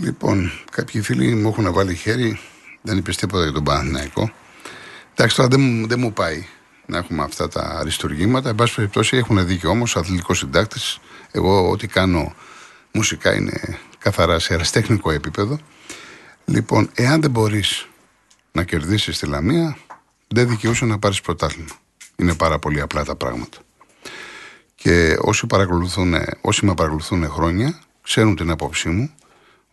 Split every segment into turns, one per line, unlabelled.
Λοιπόν, κάποιοι φίλοι μου έχουν βάλει χέρι, δεν είπες τίποτα για τον Παναθηναϊκό. Εντάξει, τώρα δεν, μου- δεν μου πάει να έχουμε αυτά τα αριστουργήματα. Εν πάση περιπτώσει έχουν δίκιο όμως, αθλητικός συντάκτης. Εγώ, ό,τι κάνω μουσικά είναι καθαρά σε αεραστέχνικο επίπεδο. Λοιπόν, εάν δεν μπορείς να κερδίσεις τη Λαμία, δεν δικαιούσε να πάρεις πρωτάθλημα. Είναι πάρα πολύ απλά τα πράγματα. Και όσοι, παρακολουθούν, όσοι με παρακολουθούν χρόνια, ξέρουν την άποψή μου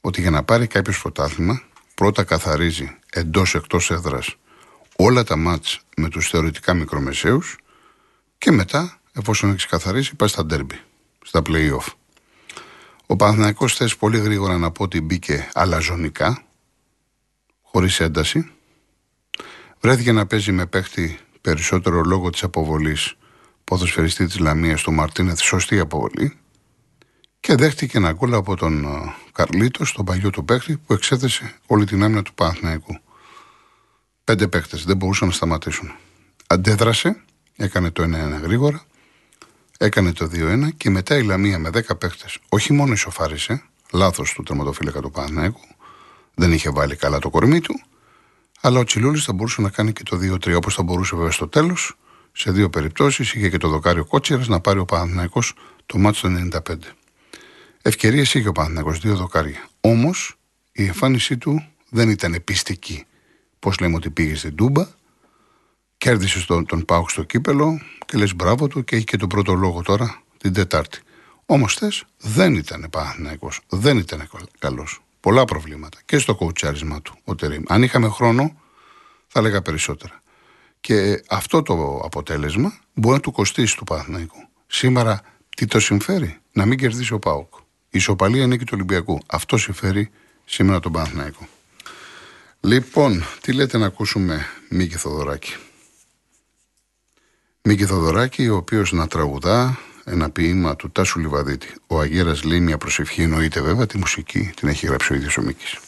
ότι για να πάρει κάποιος πρωτάθλημα, πρώτα καθαρίζει εντός εκτός έδρας όλα τα μάτς με τους θεωρητικά μικρομεσαίους και μετά, εφόσον έχεις καθαρίσει, πάει στα ντέρμπι, στα play-off. Ο Παναθηναϊκός θες πολύ γρήγορα να πω ότι μπήκε αλαζονικά, χωρίς ένταση. Βρέθηκε να παίζει με παίχτη περισσότερο λόγω της αποβολής ποδοσφαιριστή της Λαμίας του Μαρτίνεθ, σωστή αποβολή. Και δέχτηκε ένα γκολ από τον ε, Καρλίτο, τον παλιό του παίχτη, που εξέθεσε όλη την άμυνα του Παναθηναϊκού. Πέντε παίχτε δεν μπορούσαν να σταματήσουν. Αντέδρασε, έκανε το 1-1 γρήγορα, έκανε το 2-1 και μετά η Λαμία με 10 παίχτε όχι μόνο ισοφάρισε, λάθος του τερματοφύλακα του Παναθηναϊκού, δεν είχε βάλει καλά το κορμί του, αλλά ο Τσιλούλης θα μπορούσε να κάνει και το 2-3 όπως θα μπορούσε βέβαια στο τέλος. Σε δύο περιπτώσεις είχε και το δοκάριο Κότσιρα να πάρει ο Παναθηναϊκός το μάτσο το 95. Ευκαιρίες είχε ο Παναθηναϊκός, δύο δοκάρια. Όμως η εμφάνισή του δεν ήταν πιστική. Πώς λέμε ότι πήγε στην Τούμπα, κέρδισε τον, τον Πάουκ στο κύπελο και λες μπράβο του και έχει και τον πρώτο λόγο τώρα την Τετάρτη. Όμως θες δεν ήταν Παναθυναϊκό, δεν ήταν καλός. Πολλά προβλήματα και στο κοουτσάρισμα του ο Τερήμ. Αν είχαμε χρόνο, θα έλεγα περισσότερα. Και αυτό το αποτέλεσμα μπορεί να του κοστίσει του Παναθηναϊκού. Σήμερα τι το συμφέρει, να μην κερδίσει ο Πάουκ. Η ισοπαλία νίκη του Ολυμπιακού. Αυτό συμφέρει σήμερα τον Παναθηναϊκό. Λοιπόν, τι λέτε να ακούσουμε Μίκη Θοδωράκη; Μίκη Θοδωράκη, ο οποίος να τραγουδά ένα ποίημα του Τάσου Λιβαδίτη. Ο Αγέρας λέει μια προσευχή, εννοείται βέβαια, τη μουσική την έχει γράψει ο ίδιος ο Μίκης.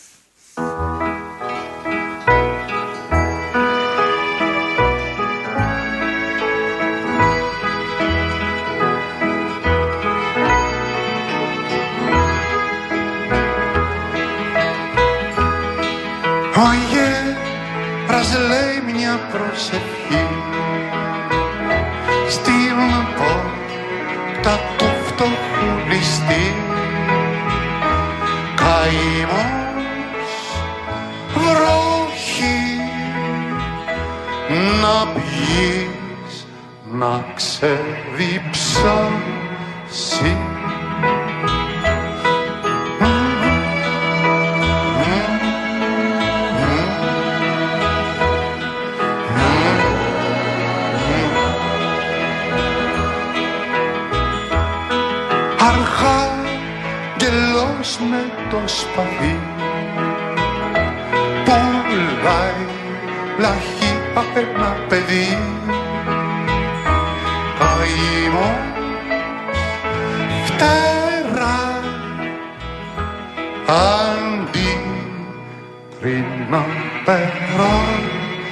Αρχάγγελος με το σπαθί. Πουλάει λαχή απ' ένα παιδί. Καημό φτερά αντί πριν να περάσεις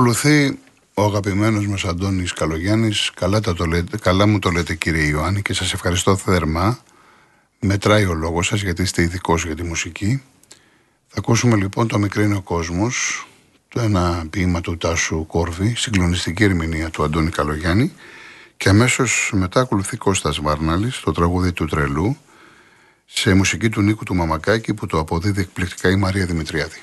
Ακολουθεί ο αγαπημένος μας Αντώνης Καλογιάννης. Καλά, τα το λέτε, καλά μου το λέτε κύριε Ιωάννη και σας ευχαριστώ θερμά. Μετράει ο λόγος σας γιατί είστε ειδικός για τη μουσική. Θα ακούσουμε λοιπόν το μικρό είναι ο κόσμος, το ένα ποίημα του Τάσου Κόρβη, συγκλονιστική ερμηνεία του Αντώνη Καλογιάννη και αμέσως μετά ακολουθεί Κώστας Βάρναλης, το τραγούδι του Τρελού, σε μουσική του Νίκου του Μαμακάκη που το αποδίδει εκπληκτικά η Μαρία Δημητριάδη.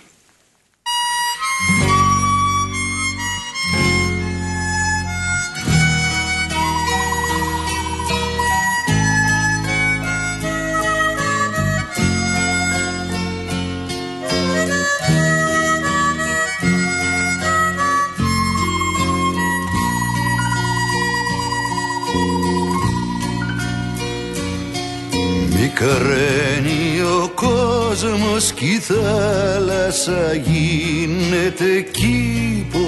Μικραίνει ο κόσμος κι η θάλασσα γίνεται κήπος.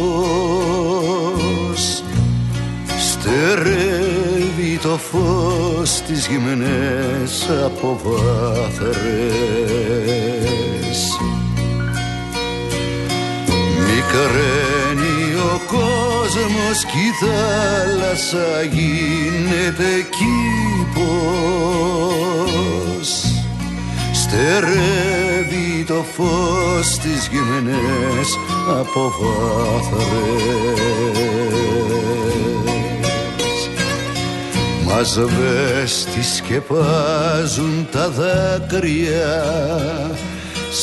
Στερεύει το φως τις γυμνές από βάθρες. Μικραίνει ο κόσμος κι η θάλασσα γίνεται κήπος. Στερεύει το φως τις γυμνές από βάθρες. Μας βέστης σκεπάζουν τα δάκρυα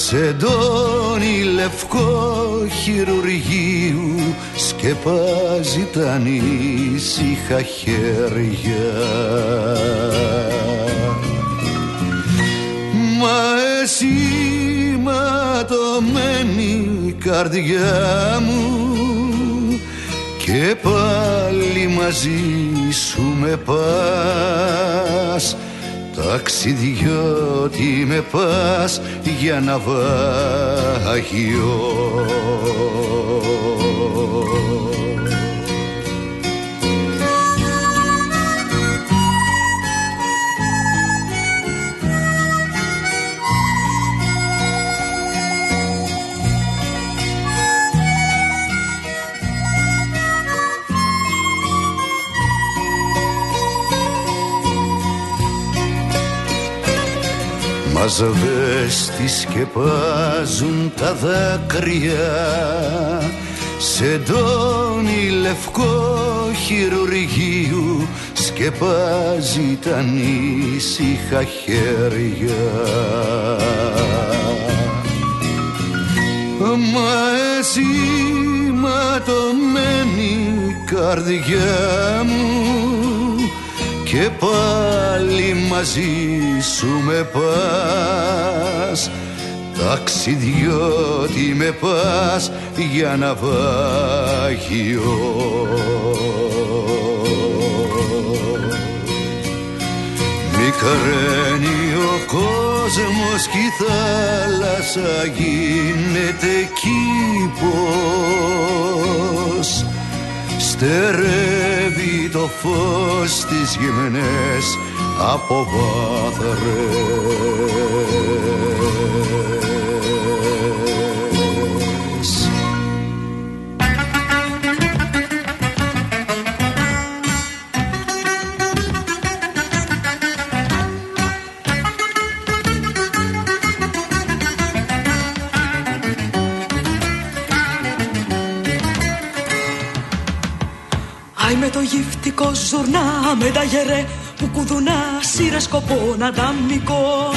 σε ντόνι λευκό χειρουργείου σκεπάζει τα ανήσυχα χέρια. Μα εσύ ματωμένη καρδιά μου και πάλι μαζί σου με πας ταξιδιώτη με πας για ναυάγιο Μας βέστη σκεπάζουν τα δάκρυα. Σε ντόνι λευκό χειρουργείου σκεπάζει τα νήσυχα χέρια. Μα εσύ ματωμένη καρδιά μου και πάλι μαζί σου με πας. Ταξιδιώτη με πας για ναυάγιο Μικραίνει ο κόσμος κι η θάλασσα γίνεται κήπος Στερεύει το φως τις γυμνές από βάθρες
το γυφτικό ζουρνά με τα γερέ που κουδουνά σύρε σκοπό να τα μικό.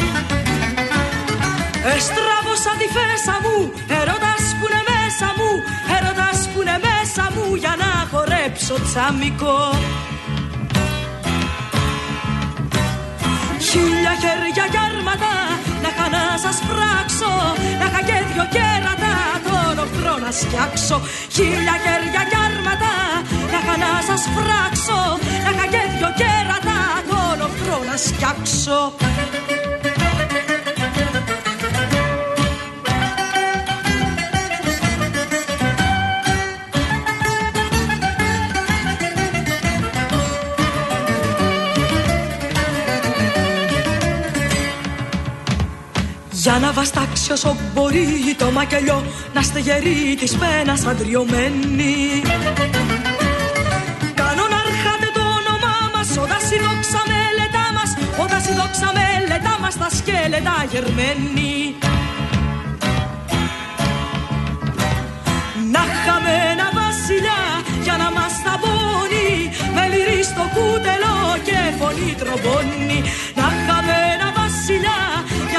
Εστράβωσα τη φέσα μου, έρωτας που είναι μέσα μου, έρωτας που είναι μέσα μου για να χορέψω τσαμικό. Χίλια χέρια κι άρματα, να είχα να σας φράξω, να είχα και δυο κέρατα, τον οχθρό να σκιάξω. Χίλια χέρια κι άρματα, να είχα να σας φράξω, να είχα και δυο κέρατα, τον οχθρό να σκιάξω. Για να βαστάξει όσο μπορεί το μακελιό Να στεγερεί της πένας αντριωμένη. Κάνω να αρχάτε το όνομά μας Όταν συνόξα με λετά μας Όταν συνόξα με λετά μας Τα σκέλετα γερμένη. Να είχαμε ένα βασιλιά για να μας ταπώνει Με λυρί στο κούτελο και φωνή τρομπώνει Να είχαμε ένα βασιλιά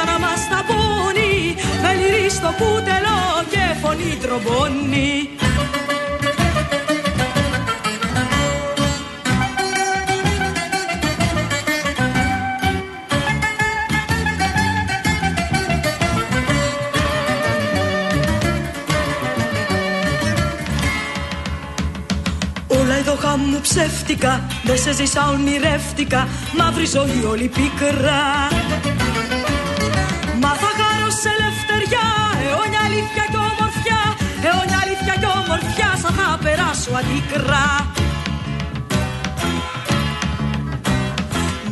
για να μας ταπώνει Με λυρί στο κούτελο και φωνή τρομπώνει Όλα εδώ χάμου ψεύτικα Δεν σε ζήσα ονειρεύτικα Μαύρη ζωή όλη πίκρα αλήθεια και ομορφιά σαν θα περάσω αντίκρα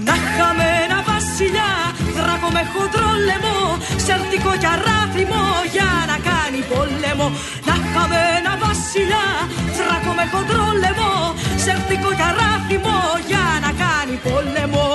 Να είχαμε ένα βασιλιά δράκο με χοντρό λαιμό σερτικό και αράφημο για να κάνει πόλεμο. Να είχαμε ένα βασιλιά δράκο με χοντρό λαιμό σερτικό και αράφημο για να κάνει πόλεμο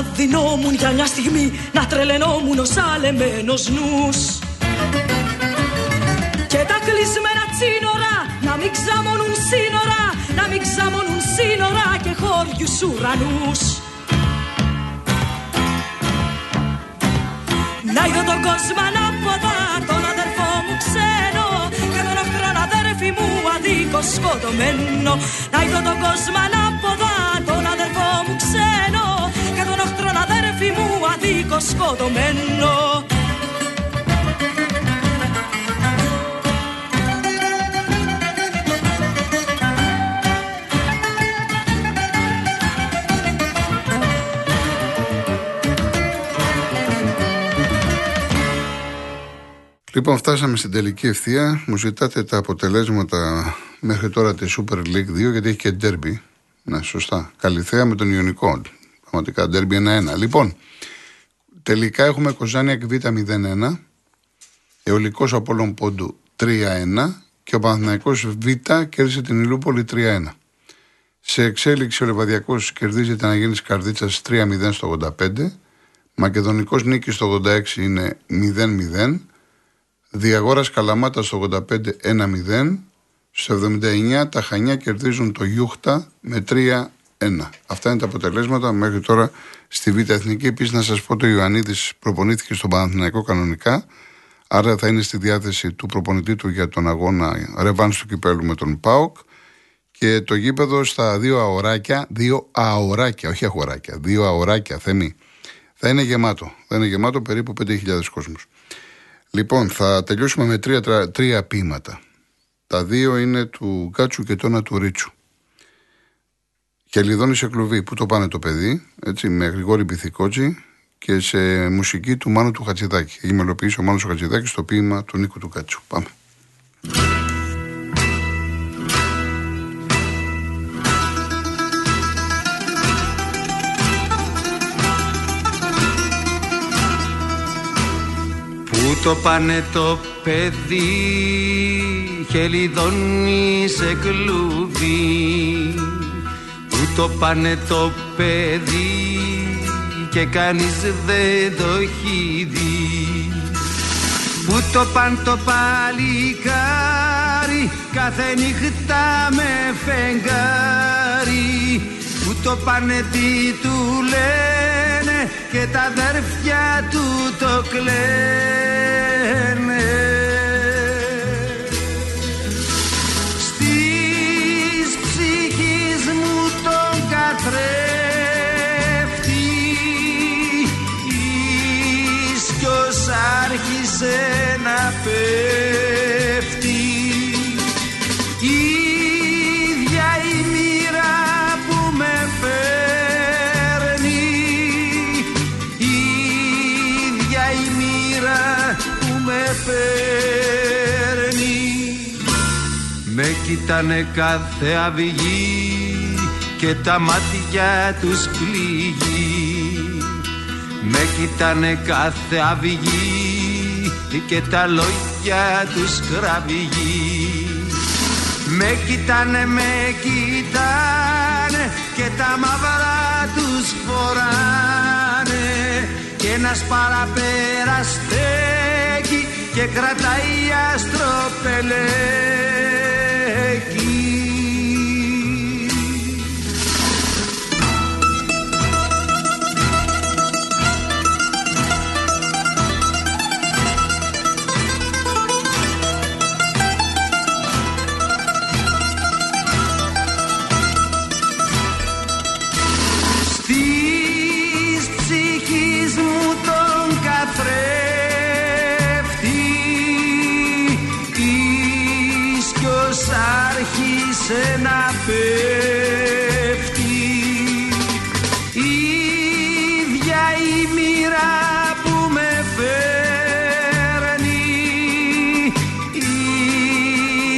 να δινόμουν για μια στιγμή Να τρελαινόμουν ως αλεμένος νους. Και τα κλεισμένα τσίνορα να μην ξαμονούν σύνορα Να μην ξαμονούν σύνορα και χώριους ουρανούς. Να είδω τον κόσμο ανάποδα τον αδερφό μου ξένο Και τον οχτρόν αδέρφη μου αδίκως σκοτωμένο. Να είδω τον κόσμο ανάποδα σκοτωμένο
Λοιπόν, φτάσαμε στην τελική ευθεία. Μου ζητάτε τα αποτελέσματα μέχρι τώρα της Super League 2, γιατί έχει και derby. Ναι, σωστά. Καλυθέα με τον Ιωνικό. Πραγματικά derby 1-1. Λοιπόν, τελικά έχουμε Κοζάνια Β 0-1, Εολικό Απόλλων Πόντου 3-1 και ο Παναθηναϊκός Β κέρδισε την Ηλούπολη 3-1. Σε εξέλιξη ο Λεβαδιακός κερδίζει την Αγέννηση Καρδίτσας 3-0 στο 85. Μακεδονικός νίκης στο 86 είναι 0-0. Διαγόρας Καλαμάτας στο 85 1-0. Στο 79 τα Χανιά κερδίζουν το Γιούχτα με 3-1. Αυτά είναι τα αποτελέσματα μέχρι τώρα στη Β' Εθνική. Επίσης να σας πω ότι ο Ιωαννίδης προπονήθηκε στον Παναθηναϊκό κανονικά. Άρα θα είναι στη διάθεση του προπονητή του για τον αγώνα ρεβάν του κυπέλου με τον ΠΑΟΚ. Και το γήπεδο στα δύο αοράκια, δύο αοράκια, όχι αγοράκια, δύο αοράκια, θέμη, θα είναι γεμάτο. Θα είναι γεμάτο περίπου 5.000 κόσμους. Λοιπόν, θα τελειώσουμε με τρία, τρα- τρία ποίηματα. Τα δύο είναι του Γκάτσου και το ένα του Ρίτσου. Χελιδόνι σε κλουβί, πού το πάνε το παιδί, έτσι, με Γρηγόρη Πυθικότζη και σε μουσική του Μάνου του Χατζηδάκη. Έχει μελοποιήσει ο Μάνος ο Χατζηδάκης στο ποίημα του Νίκου του Κάτσου. Πάμε.
Πού το πάνε το παιδί χελιδόνι σε κλουβί Πού το πάνε το παιδί και κανείς δεν το έχει δει. Πού το πάνε το παλικάρι κάθε νύχτα με φεγγάρι. Πού το πάνε τι του λένε και τα αδέρφια του το κλαίνε κοιτάνε κάθε αυγή και τα μάτια τους πληγεί με κοιτάνε κάθε αυγή και τα λόγια τους κραυγεί με κοιτάνε, με κοιτάνε και τα μαύρα τους φοράνε. Και ένας παραπέρα στέκει και κρατάει αστροπελέκι
άρχισε να πέφτεις. Η ίδια η μοίρα που με φέρνει. Η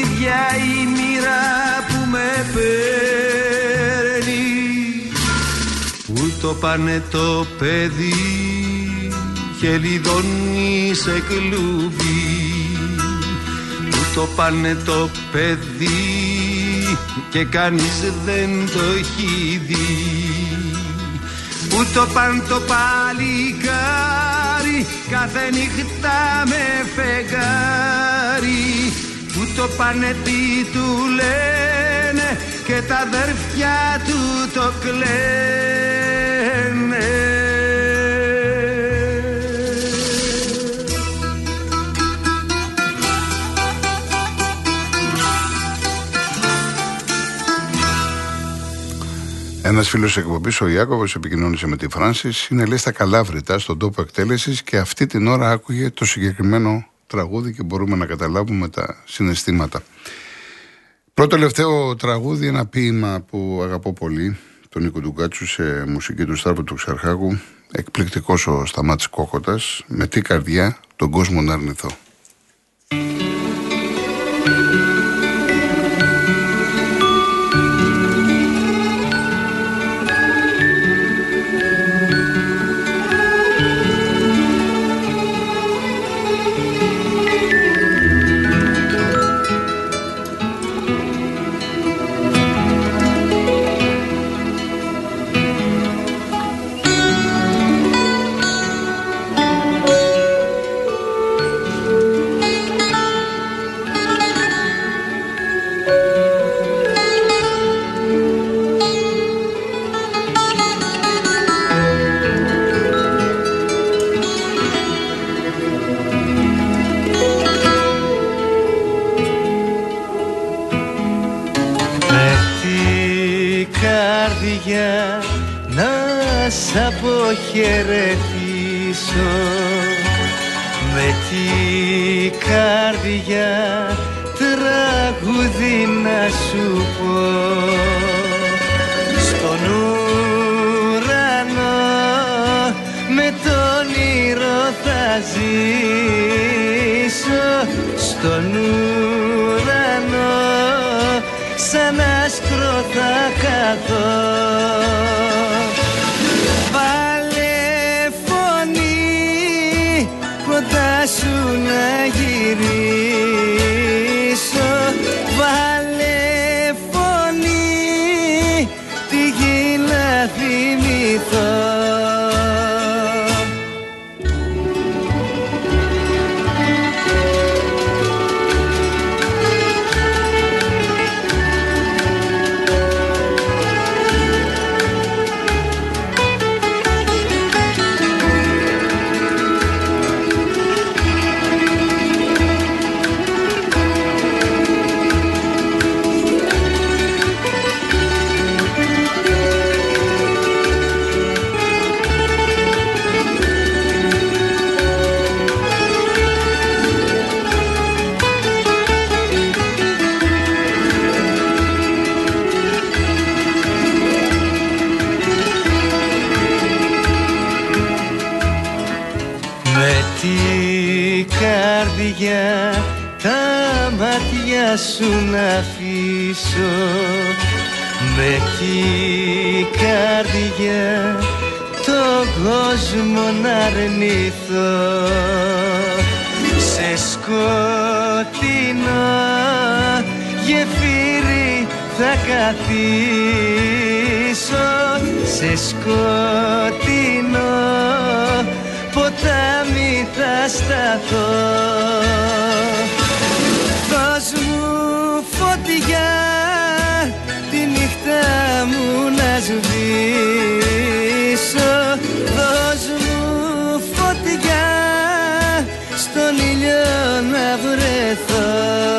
ίδια η μοίρα που με παίρνει. Πού το πάνε το παιδί και λιδώνει σε κλουβί. Πού το πάνε το παιδί και κανείς δεν το έχει δει. Πού το πάνε το παλικάρι κάθε νύχτα με φεγγάρι. Πού το πάνε τι του λένε και τα αδέρφια του το κλαίνε
Ένας φίλος εκπομπής, ο Ιάκωβος, επικοινώνησε με τη Φράνσης. Είναι λέει στα Καλάβρητα, στον τόπο εκτέλεσης και αυτή την ώρα άκουγε το συγκεκριμένο τραγούδι και μπορούμε να καταλάβουμε τα συναισθήματα. Πρώτο τελευταίο τραγούδι, ένα ποίημα που αγαπώ πολύ, τον Νίκο Ντουγκάτσου σε μουσική του Στάρπου του Ξαρχάκου. Εκπληκτικός ο Σταμάτης Κόκοτα, με τι καρδιά τον κόσμο να αρνηθώ.
Σ' αποχαιρετήσω Με τη καρδιά τραγούδι να σου πω. Στον ουρανό με τον ήρω θα ζήσω. Στον ουρανό σαν άστρο θα καθώ σου Με τη καρδιά τα μάτια σου να αφήσω. Με τη καρδιά το κόσμο να αρνηθώ. Σε σκοτεινό γεφύρι θα καθίσω. Σε σκοτεινό ποτάμι θα σταθώ Δώσ' μου φωτιά τη νύχτα μου να σβήσω. Δώσ' μου φωτιά στον ήλιο να βρεθώ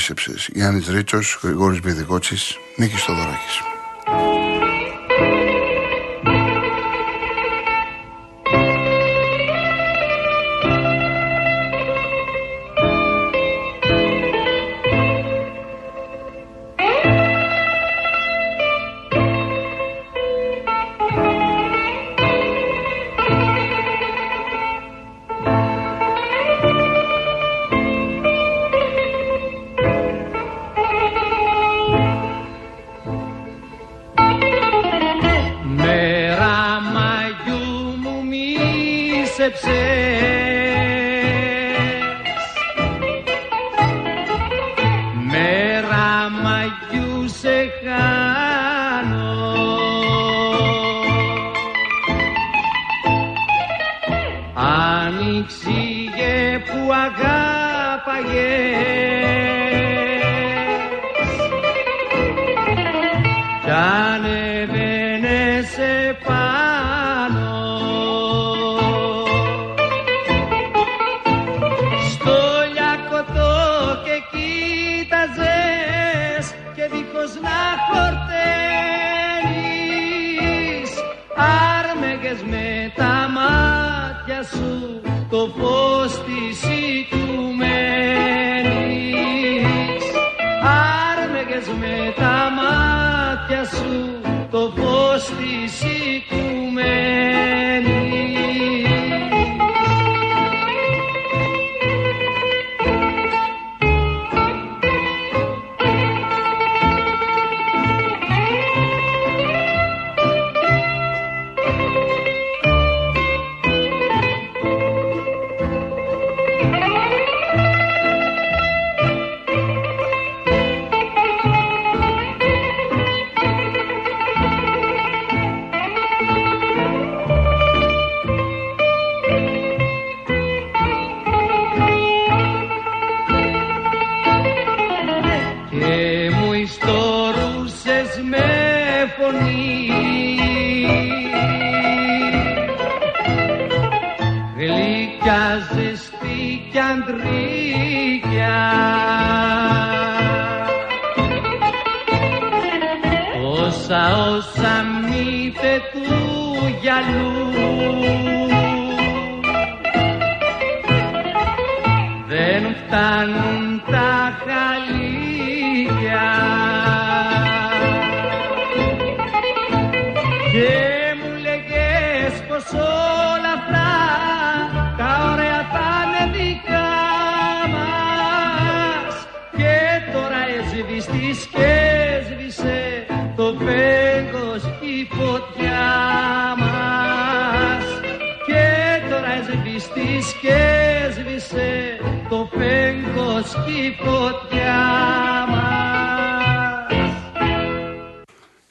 Μαγίου μου μίσεψες. Γιάννης Ρίτσος, Γρηγόρης Μπιδικότσης, Νίκης Θοδωράκης.
αγάπαγες Όσα όσα μύθε του γυαλού. Δεν φτάνουν τα χαλίκια φέγγος η φωτιά μας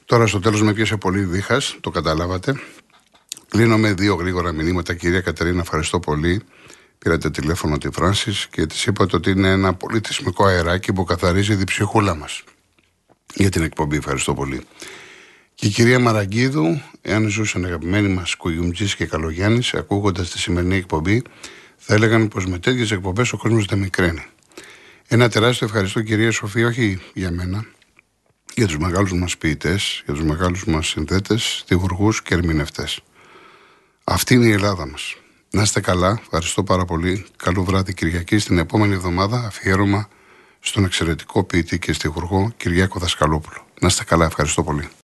Τώρα
στο τέλος με πιέσε πολύ δίχας, το καταλάβατε. Κλείνω με δύο γρήγορα μηνύματα. Κυρία Κατερίνα, ευχαριστώ πολύ. Πήρατε τηλέφωνο τη Φράνσης και της είπατε ότι είναι ένα πολύ θεσμικό αεράκι που καθαρίζει τη ψυχούλα μας. Για την εκπομπή, ευχαριστώ πολύ. Και η κυρία Μαραγκίδου, εάν ζούσαν αγαπημένοι μας Κουγιουμτζή και Καλογιάννης, ακούγοντας τη σημερινή εκπομπή, θα έλεγαν πως με τέτοιες εκπομπές ο κόσμος δεν μικραίνει. Ένα τεράστιο ευχαριστώ, κυρία Σοφία, όχι για μένα, για τους μεγάλους μας ποιητές, για τους μεγάλους μας συνθέτες, τυχουργούς και ερμηνευτές. Αυτή είναι η Ελλάδα μας. Να είστε καλά, ευχαριστώ πάρα πολύ. Καλό βράδυ Κυριακή. Στην επόμενη εβδομάδα αφιέρωμα στον εξαιρετικό ποιητή και στιχουργό Κυριάκο Δασκαλόπουλο. Να είστε καλά, ευχαριστώ πολύ.